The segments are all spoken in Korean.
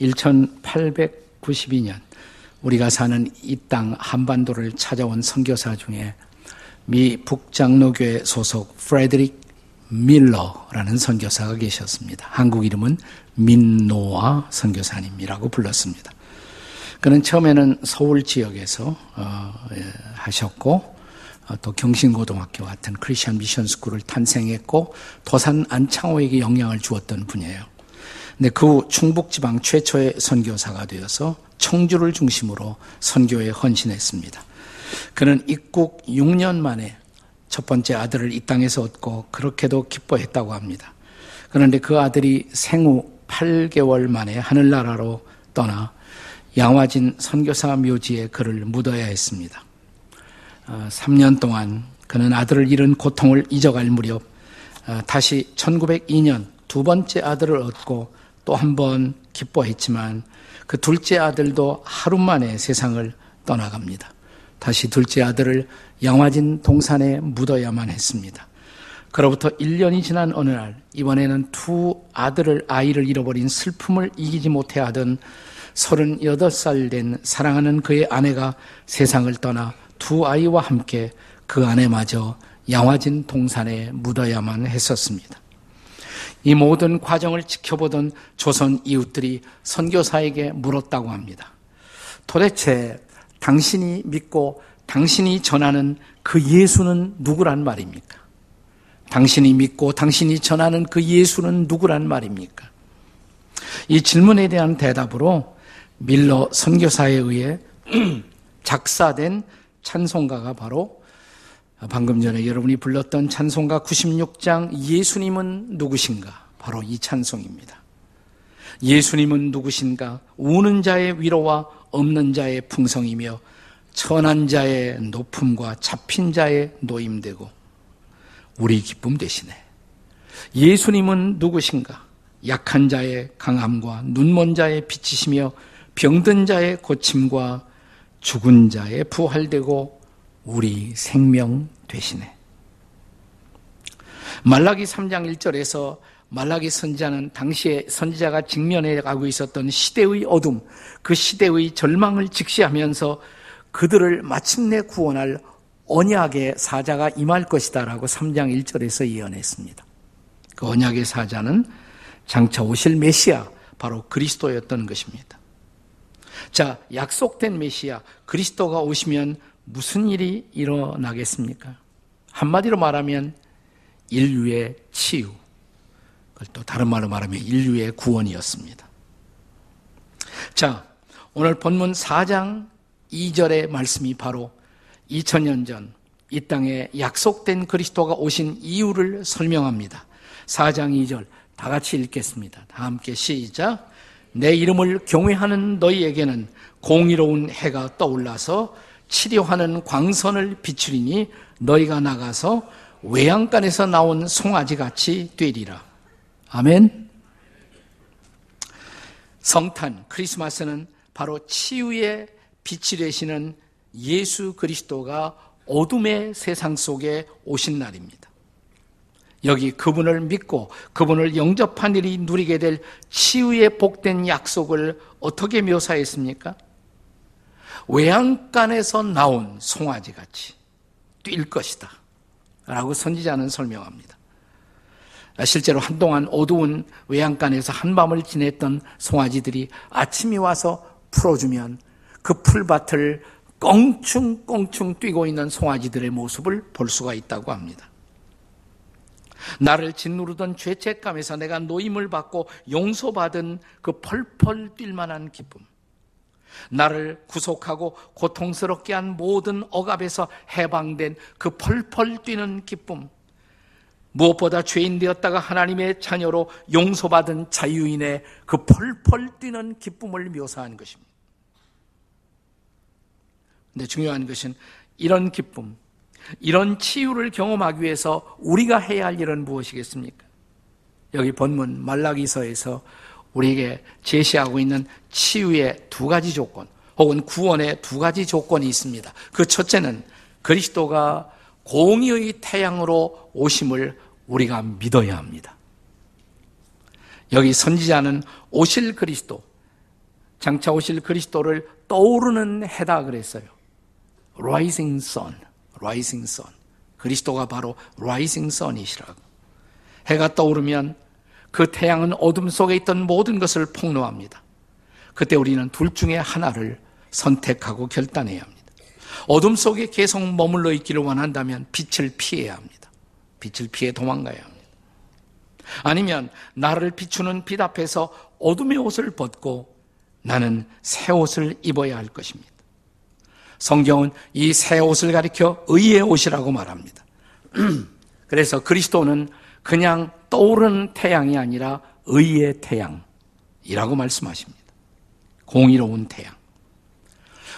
1892년 우리가 사는 이 땅 한반도를 찾아온 선교사 중에 미 북장로교회 소속 프레드릭 밀러라는 선교사가 계셨습니다. 한국 이름은 민노아 선교사님이라고 불렀습니다. 그는 처음에는 서울 지역에서 어, 예, 하셨고 어, 또 경신고등학교 같은 크리스천 미션 스쿨을 탄생했고 도산 안창호에게 영향을 주었던 분이에요. 근데 그 후 충북 지방 최초의 선교사가 되어서 청주를 중심으로 선교에 헌신했습니다. 그는 입국 6년 만에 첫 번째 아들을 이 땅에서 얻고 그렇게도 기뻐했다고 합니다. 그런데 그 아들이 생후 8개월 만에 하늘나라로 떠나 양화진 선교사 묘지에 그를 묻어야 했습니다. 3년 어, 동안 그는 아들을 잃은 고통을 잊어갈 무렵 어, 다시 1902년 두 번째 아들을 얻고 또 한 번 기뻐했지만 그 둘째 아들도 하루 만에 세상을 떠나갑니다. 다시 둘째 아들을 양화진 동산에 묻어야만 했습니다. 그로부터 1년이 지난 어느 날 이번에는 두 아들을 아이를 잃어버린 슬픔을 이기지 못해 하던 38살 된 사랑하는 그의 아내가 세상을 떠나 두 아이와 함께 그 아내마저 양화진 동산에 묻어야만 했었습니다. 이 모든 과정을 지켜보던 조선 이웃들이 선교사에게 물었다고 합니다. 도대체 당신이 믿고 당신이 전하는 그 예수는 누구란 말입니까? 당신이 믿고 당신이 전하는 그 예수는 누구란 말입니까? 이 질문에 대한 대답으로 밀러 선교사에 의해 작사된 찬송가가 바로 방금 전에 여러분이 불렀던 찬송가 96장 예수님은 누구신가? 바로 이 찬송입니다. 예수님은 누구신가? 우는 자의 위로와 없는 자의 풍성이며 천한 자의 높음과 잡힌 자의 노임되고 우리 기쁨 되시네. 예수님은 누구신가? 약한 자의 강함과 눈먼 자의 빛이시며 병든 자의 고침과 죽은 자의 부활되고 우리 생명 되시네. 말라기 3장 1절에서 말라기 선지자는 당시에 선지자가 직면해 가고 있었던 시대의 어둠, 그 시대의 절망을 직시하면서 그들을 마침내 구원할 언약의 사자가 임할 것이다라고 3장 1절에서 예언했습니다. 그 언약의 사자는 장차 오실 메시아, 바로 그리스도였던 것입니다. 자, 약속된 메시아, 그리스도가 오시면 무슨 일이 일어나겠습니까? 한마디로 말하면 인류의 치유, 또 다른 말로 말하면 인류의 구원이었습니다. 자, 오늘 본문 4장 2절의 말씀이 바로 2000년 전 이 땅에 약속된 그리스도가 오신 이유를 설명합니다. 4장 2절 다 같이 읽겠습니다. 다 함께 시작. 내 이름을 경외하는 너희에게는 공의로운 해가 떠올라서 치료하는 광선을 비추리니 너희가 나가서 외양간에서 나온 송아지 같이 되리라. 아멘. 성탄 크리스마스는 바로 치유의 빛이 되시는 예수 그리스도가 어둠의 세상 속에 오신 날입니다. 여기 그분을 믿고 그분을 영접한 일이 누리게 될 치유의 복된 약속을 어떻게 묘사했습니까? 외양간에서 나온 송아지 같이 뛸 것이다. 라고 선지자는 설명합니다. 실제로 한동안 어두운 외양간에서 한밤을 지냈던 송아지들이 아침이 와서 풀어주면 그 풀밭을 껑충껑충 뛰고 있는 송아지들의 모습을 볼 수가 있다고 합니다. 나를 짓누르던 죄책감에서 내가 노임을 받고 용서받은 그 펄펄 뛸 만한 기쁨. 나를 구속하고 고통스럽게 한 모든 억압에서 해방된 그 펄펄 뛰는 기쁨. 무엇보다 죄인 되었다가 하나님의 자녀로 용서받은 자유인의 그 펄펄 뛰는 기쁨을 묘사한 것입니다. 근데 중요한 것은 이런 기쁨, 이런 치유를 경험하기 위해서 우리가 해야 할 일은 무엇이겠습니까? 여기 본문 말라기서에서 우리에게 제시하고 있는 치유의 두 가지 조건, 혹은 구원의 두 가지 조건이 있습니다. 그 첫째는 그리스도가 공의의 태양으로 오심을 우리가 믿어야 합니다. 여기 선지자는 오실 그리스도, 장차 오실 그리스도를 떠오르는 해다 그랬어요. rising sun, rising sun. 그리스도가 바로 rising sun이시라고. 해가 떠오르면 그 태양은 어둠 속에 있던 모든 것을 폭로합니다. 그때 우리는 둘 중에 하나를 선택하고 결단해야 합니다. 어둠 속에 계속 머물러 있기를 원한다면 빛을 피해야 합니다. 빛을 피해 도망가야 합니다. 아니면 나를 비추는 빛 앞에서 어둠의 옷을 벗고 나는 새 옷을 입어야 할 것입니다. 성경은 이 새 옷을 가리켜 의의 옷이라고 말합니다. 그래서 그리스도는 그냥 떠오르는 태양이 아니라 의의 태양이라고 말씀하십니다. 공의로운 태양.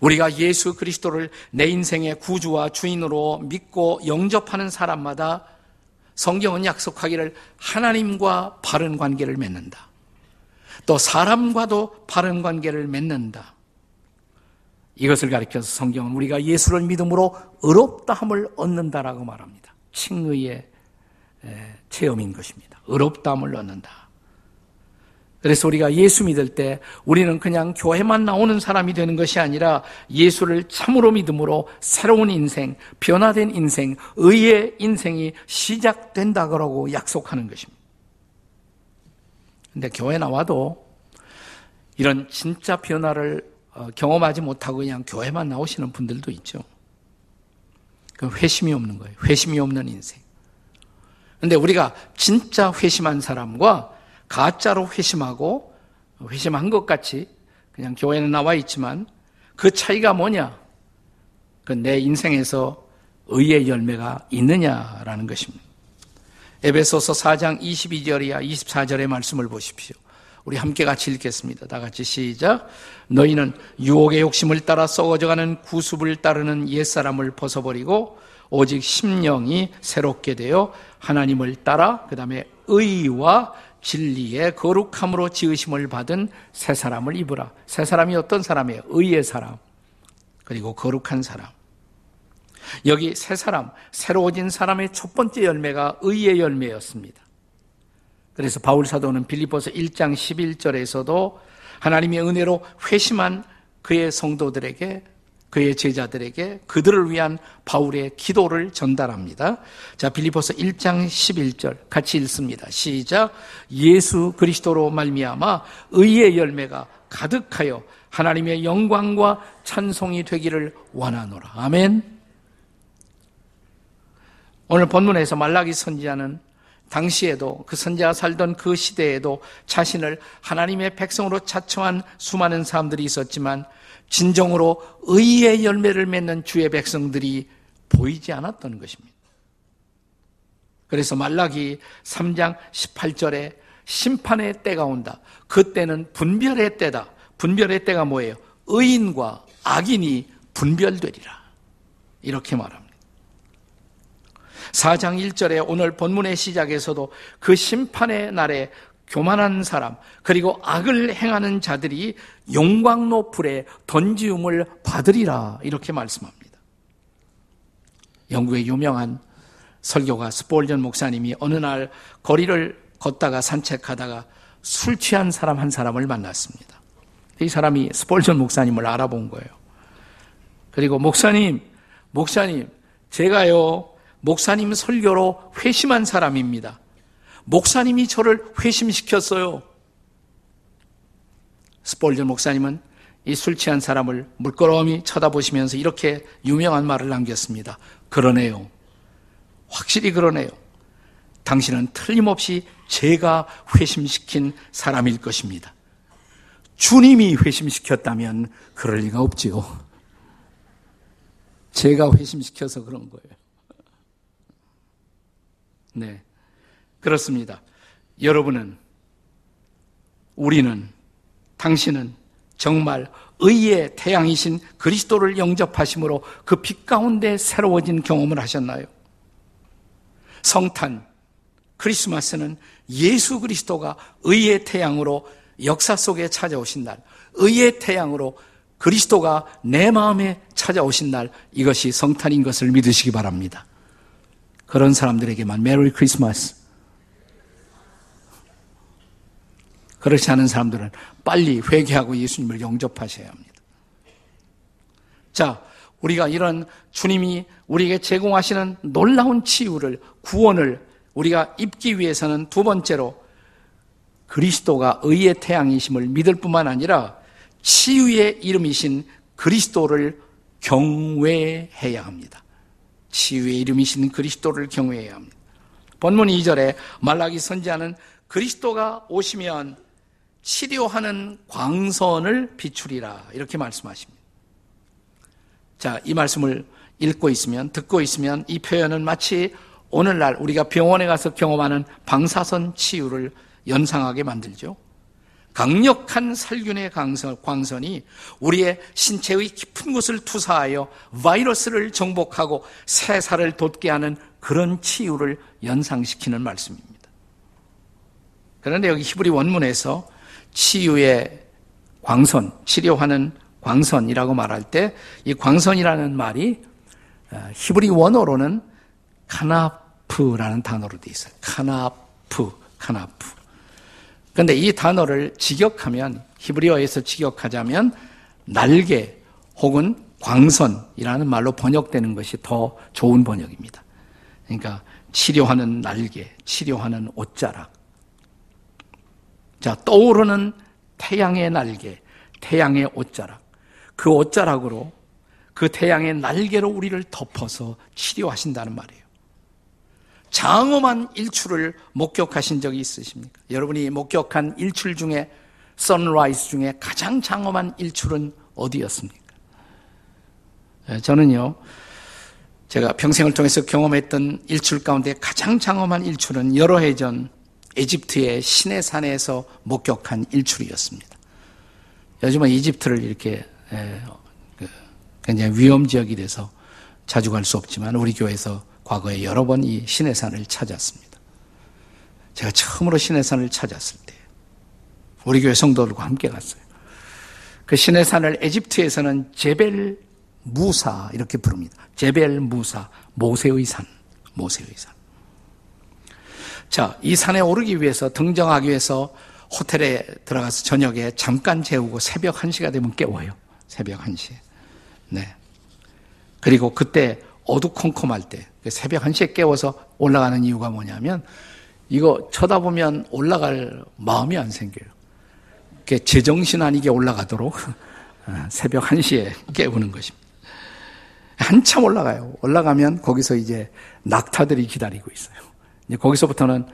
우리가 예수 그리스도를 내 인생의 구주와 주인으로 믿고 영접하는 사람마다 성경은 약속하기를 하나님과 바른 관계를 맺는다. 또 사람과도 바른 관계를 맺는다. 이것을 가리켜서 성경은 우리가 예수를 믿음으로 의롭다함을 얻는다라고 말합니다. 칭의의 체험인 것입니다. 의롭다함을 얻는다. 그래서 우리가 예수 믿을 때 우리는 그냥 교회만 나오는 사람이 되는 것이 아니라 예수를 참으로 믿음으로 새로운 인생, 변화된 인생, 의의 인생이 시작된다 그러고 약속하는 것입니다. 근데 교회 나와도 이런 진짜 변화를 어, 경험하지 못하고 그냥 교회만 나오시는 분들도 있죠. 그 회심이 없는 거예요. 회심이 없는 인생. 근데 우리가 진짜 회심한 사람과 가짜로 회심하고 회심한 것 같이 그냥 교회는 나와 있지만 그 차이가 뭐냐? 그 내 인생에서 의의 열매가 있느냐라는 것입니다. 에베소서 4장 22절이야 24절의 말씀을 보십시오. 우리 함께 같이 읽겠습니다. 다 같이 시작. 너희는 유혹의 욕심을 따라 썩어져가는 구습을 따르는 옛사람을 벗어버리고 오직 심령이 새롭게 되어 하나님을 따라 그 다음에 의와 진리의 거룩함으로 지으심을 받은 새 사람을 입으라. 새 사람이 어떤 사람이에요? 의의 사람. 그리고 거룩한 사람. 여기 새 사람, 새로워진 사람의 첫 번째 열매가 의의 열매였습니다. 그래서 바울 사도는 빌립보서 1장 11절에서도 하나님의 은혜로 회심한 그의 성도들에게 그의 제자들에게 그들을 위한 바울의 기도를 전달합니다. 자, 빌리포스 1장 11절 같이 읽습니다. 시작. 예수 그리스도로 말미암아 의의 열매가 가득하여 하나님의 영광과 찬송이 되기를 원하노라. 아멘. 오늘 본문에서 말라기 선지자는 당시에도 그 선지자가 살던 그 시대에도 자신을 하나님의 백성으로 자청한 수많은 사람들이 있었지만 진정으로 의의 열매를 맺는 주의 백성들이 보이지 않았던 것입니다. 그래서 말라기 3장 18절에 심판의 때가 온다. 그때는 분별의 때다. 분별의 때가 뭐예요? 의인과 악인이 분별되리라. 이렇게 말합니다. 4장 1절에 오늘 본문의 시작에서도 그 심판의 날에 교만한 사람, 그리고 악을 행하는 자들이 용광로 불에 던지움을 받으리라. 이렇게 말씀합니다. 영국의 유명한 설교가 스폴전 목사님이 어느 날 거리를 걷다가 산책하다가 술 취한 사람 한 사람을 만났습니다. 이 사람이 스폴전 목사님을 알아본 거예요. 그리고 목사님, 목사님, 제가요, 목사님 설교로 회심한 사람입니다. 목사님이 저를 회심시켰어요. 스폴전 목사님은 이 술 취한 사람을 물끄러미 쳐다보시면서 이렇게 유명한 말을 남겼습니다. 그러네요. 확실히 그러네요. 당신은 틀림없이 제가 회심시킨 사람일 것입니다. 주님이 회심시켰다면 그럴 리가 없지요. 제가 회심시켜서 그런 거예요. 네. 그렇습니다. 여러분은, 우리는, 당신은 정말 의의 태양이신 그리스도를 영접하심으로 그 빛 가운데 새로워진 경험을 하셨나요? 성탄, 크리스마스는 예수 그리스도가 의의 태양으로 역사 속에 찾아오신 날, 의의 태양으로 그리스도가 내 마음에 찾아오신 날, 이것이 성탄인 것을 믿으시기 바랍니다. 그런 사람들에게만 메리 크리스마스. 그렇지 않은 사람들은 빨리 회개하고 예수님을 영접하셔야 합니다. 자, 우리가 이런 주님이 우리에게 제공하시는 놀라운 치유를, 구원을 우리가 입기 위해서는 두 번째로 그리스도가 의의 태양이심을 믿을 뿐만 아니라 치유의 이름이신 그리스도를 경외해야 합니다. 치유의 이름이신 그리스도를 경외해야 합니다. 본문 2절에 말라기 선지하는 그리스도가 오시면 치료하는 광선을 비추리라 이렇게 말씀하십니다. 자, 이 말씀을 읽고 있으면 듣고 있으면 이 표현은 마치 오늘날 우리가 병원에 가서 경험하는 방사선 치유를 연상하게 만들죠. 강력한 살균의 광선, 이 우리의 신체의 깊은 곳을 투사하여 바이러스를 정복하고 새살을 돋게 하는 그런 치유를 연상시키는 말씀입니다. 그런데 여기 히브리 원문에서 치유의 광선, 치료하는 광선이라고 말할 때 이 광선이라는 말이 어, 히브리 원어로는 카나프라는 단어로 되어 있어요. 카나프, 카나프. 그런데 이 단어를 직역하면 히브리어에서 직역하자면 날개 혹은 광선이라는 말로 번역되는 것이 더 좋은 번역입니다. 그러니까 치료하는 날개, 치료하는 옷자락. 자, 떠오르는 태양의 날개, 태양의 옷자락. 그 옷자락으로 그 태양의 날개로 우리를 덮어서 치료하신다는 말이에요. 장엄한 일출을 목격하신 적이 있으십니까? 여러분이 목격한 일출 중에 sunrise 중에 가장 장엄한 일출은 어디였습니까? 예, 저는요, 제가 평생을 통해서 경험했던 일출 가운데 가장 장엄한 일출은 여러 해 전 에집트의 신의 산에서 목격한 일출이었습니다. 요즘은 이집트를 이렇게 예, 그 굉장히 위험 지역이 돼서 자주 갈 수 없지만 우리 교회에서 과거에 여러 번 이 신해산을 찾았습니다. 제가 처음으로 신해산을 찾았을 때 우리 교회 성도들과 함께 갔어요. 그 신해산을 에집트에서는 제벨 무사 이렇게 부릅니다. 제벨 무사 모세의 산, 모세의 산. 자, 이 산에 오르기 위해서 등정하기 위해서 호텔에 들어가서 저녁에 잠깐 재우고 새벽 1시가 되면 깨워요. 새벽 1시에. 네. 그리고 그때 어두컴컴할 때그 새벽 1시에 깨워서 올라가는 이유가 뭐냐면 이거 쳐다보면 올라갈 마음이 안 생겨요. 제정신 아니게 올라가도록 새벽 1시에 깨우는 것입니다. 한참 올라가요. 올라가면 거기서 이제 낙타들이 기다리고 있어요. 이제 거기서부터는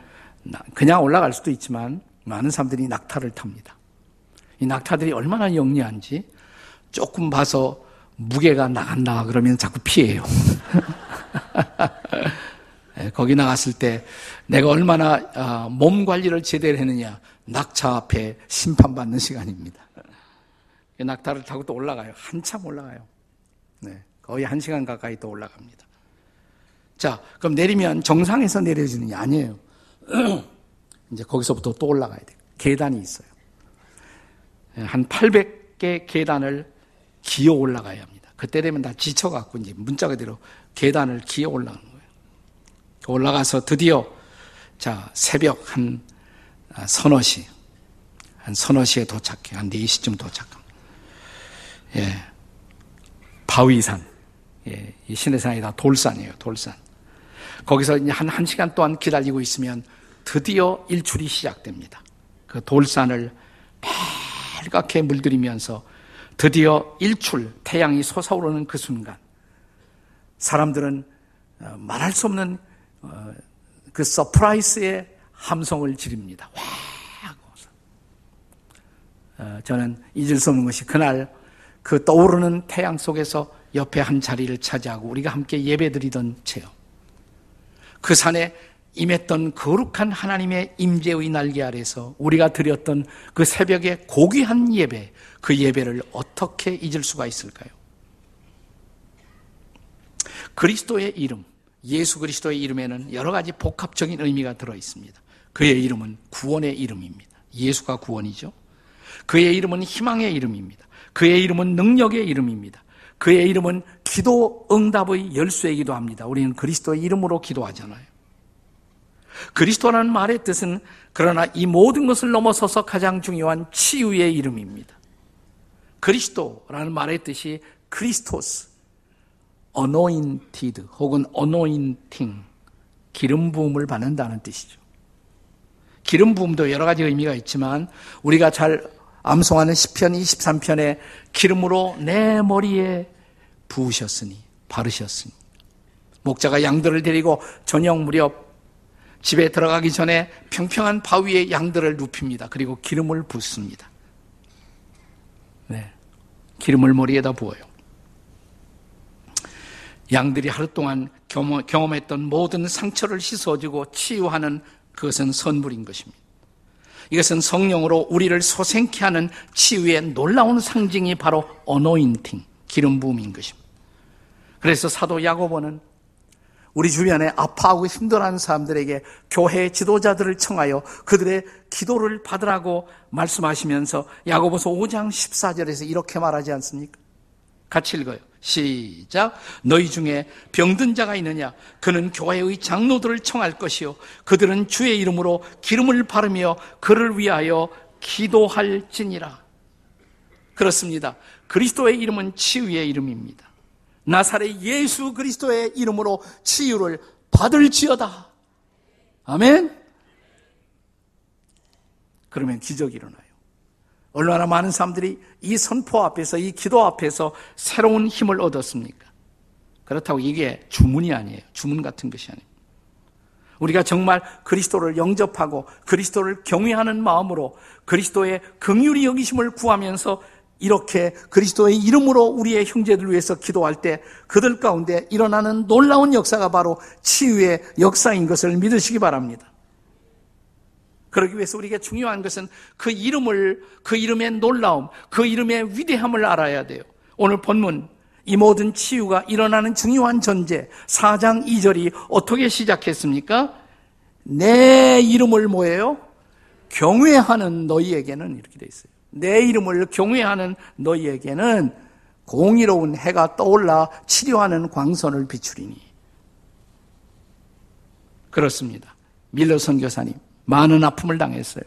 그냥 올라갈 수도 있지만 많은 사람들이 낙타를 탑니다. 이 낙타들이 얼마나 영리한지 조금 봐서 무게가 나간다 그러면 자꾸 피해요. 예, 거기 나갔을 때 내가 얼마나 아, 몸 관리를 제대로 했느냐 낙차 앞에 심판받는 시간입니다. 낙타를 타고 또 올라가요. 한참 올라가요. 네, 거의 한 시간 가까이 또 올라갑니다. 자, 그럼 내리면 정상에서 내려지느냐? 아니에요. 이제 거기서부터 또 올라가야 돼요. 계단이 있어요. 예, 한 800개 계단을 기어 올라가야 합니다. 그때 되면 다 지쳐갖고 이제 문자 그대로 계단을 기어 올라가는 거예요. 올라가서 드디어 자 새벽 한 아, 서너 시, 한 서너 시에 도착해 한 4시쯤 도착합니다. 예, 바위산, 예, 이 신해산이 다 돌산이에요, 돌산. 거기서 한 1시간 동안 기다리고 있으면 드디어 일출이 시작됩니다. 그 돌산을 빨갛게 물들이면서 드디어 일출, 태양이 솟아오르는 그 순간, 사람들은 어, 말할 수 없는 어, 그 surprise의 함성을 지릅니다. 와! 어, 저는 잊을 수 없는 것이 그날 그 떠오르는 태양 속에서 옆에 한 자리를 차지하고 우리가 함께 예배 드리던 체험. 그 산에 임했던 거룩한 하나님의 임재의 날개 아래서 우리가 드렸던 그 새벽의 고귀한 예배, 그 예배를 어떻게 잊을 수가 있을까요? 그리스도의 이름, 예수 그리스도의 이름에는 여러 가지 복합적인 의미가 들어 있습니다. 그의 이름은 구원의 이름입니다. 예수가 구원이죠. 그의 이름은 희망의 이름입니다. 그의 이름은 능력의 이름입니다. 그의 이름은 기도 응답의 열쇠이기도 합니다. 우리는 그리스도의 이름으로 기도하잖아요. 그리스도라는 말의 뜻은 그러나 이 모든 것을 넘어서서 가장 중요한 치유의 이름입니다. 그리스도라는 말의 뜻이 크리스토스, anointed 혹은 anointing, 기름 부음을 받는다는 뜻이죠. 기름 부음도 여러 가지 의미가 있지만 우리가 잘 암송하는 시편 23편에 기름으로 내 머리에 부으셨으니 바르셨으니 목자가 양들을 데리고 저녁 무렵 집에 들어가기 전에 평평한 바위에 양들을 눕힙니다. 그리고 기름을 붓습니다. 네. 기름을 머리에다 부어요. 양들이 하루 동안 경험했던 모든 상처를 씻어주고 치유하는 그것은 선물인 것입니다. 이것은 성령으로 우리를 소생케 하는 치유의 놀라운 상징이 바로 어노인팅, 기름 부음인 것입니다. 그래서 사도 야고보는 우리 주변에 아파하고 힘들어하는 사람들에게 교회 지도자들을 청하여 그들의 기도를 받으라고 말씀하시면서 야고보서 5장 14절에서 이렇게 말하지 않습니까? 같이 읽어요. 시작. 너희 중에 병든 자가 있느냐? 그는 교회의 장로들을 청할 것이요. 그들은 주의 이름으로 기름을 바르며 그를 위하여 기도할지니라. 그렇습니다. 그리스도의 이름은 치유의 이름입니다. 나사렛 예수 그리스도의 이름으로 치유를 받을지어다. 아멘? 그러면 기적이 일어나요. 얼마나 많은 사람들이 이 선포 앞에서, 이 기도 앞에서 새로운 힘을 얻었습니까? 그렇다고 이게 주문이 아니에요. 주문 같은 것이 아니에요. 우리가 정말 그리스도를 영접하고 그리스도를 경외하는 마음으로 그리스도의 긍휼이 여기심을 구하면서 이렇게 그리스도의 이름으로 우리의 형제들 위해서 기도할 때 그들 가운데 일어나는 놀라운 역사가 바로 치유의 역사인 것을 믿으시기 바랍니다. 그러기 위해서 우리가 중요한 것은 그 이름을, 그 이름의 놀라움, 그 이름의 위대함을 알아야 돼요. 오늘 본문, 이 모든 치유가 일어나는 중요한 전제, 4장 2절이 어떻게 시작했습니까? 내 이름을 뭐예요? 경외하는 너희에게는 이렇게 돼 있어요. 내 이름을 경외하는 너희에게는 공의로운 해가 떠올라 치료하는 광선을 비추리니. 그렇습니다. 밀러 선교사님. 많은 아픔을 당했어요.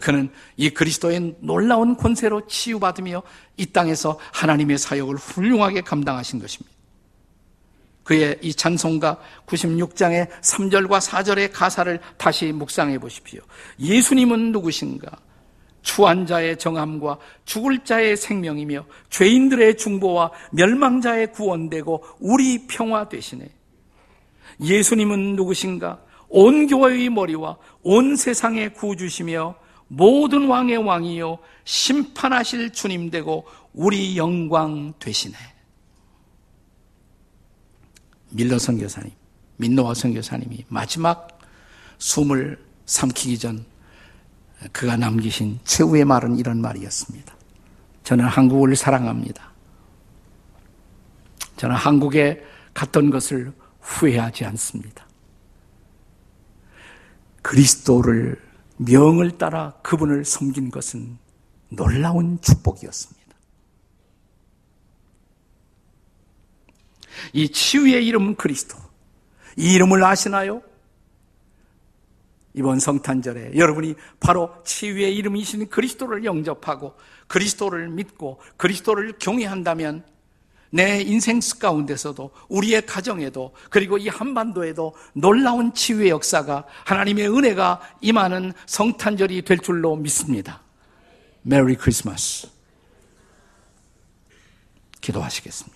그는 이 그리스도의 놀라운 권세로 치유받으며 이 땅에서 하나님의 사역을 훌륭하게 감당하신 것입니다. 그의 이 찬송가 96장의 3절과 4절의 가사를 다시 묵상해 보십시오. 예수님은 누구신가? 추한 자의 정함과 죽을 자의 생명이며 죄인들의 중보와 멸망자의 구원되고 우리 평화 되시네. 예수님은 누구신가? 온 교회의 머리와 온 세상의 구주시며 모든 왕의 왕이요 심판하실 주님 되고 우리 영광 되시네. 밀러 선교사님, 민노아 선교사님이 마지막 숨을 삼키기 전 그가 남기신 최후의 말은 이런 말이었습니다. 저는 한국을 사랑합니다. 저는 한국에 갔던 것을 후회하지 않습니다. 그리스도를 명을 따라 그분을 섬긴 것은 놀라운 축복이었습니다. 이 치유의 이름은 그리스도. 이 이름을 아시나요? 이번 성탄절에 여러분이 바로 치유의 이름이신 그리스도를 영접하고 그리스도를 믿고 그리스도를 경외한다면 내 인생 가운데서도 우리의 가정에도 그리고 이 한반도에도 놀라운 치유의 역사가 하나님의 은혜가 임하는 성탄절이 될 줄로 믿습니다. 메리 크리스마스. 기도하시겠습니다.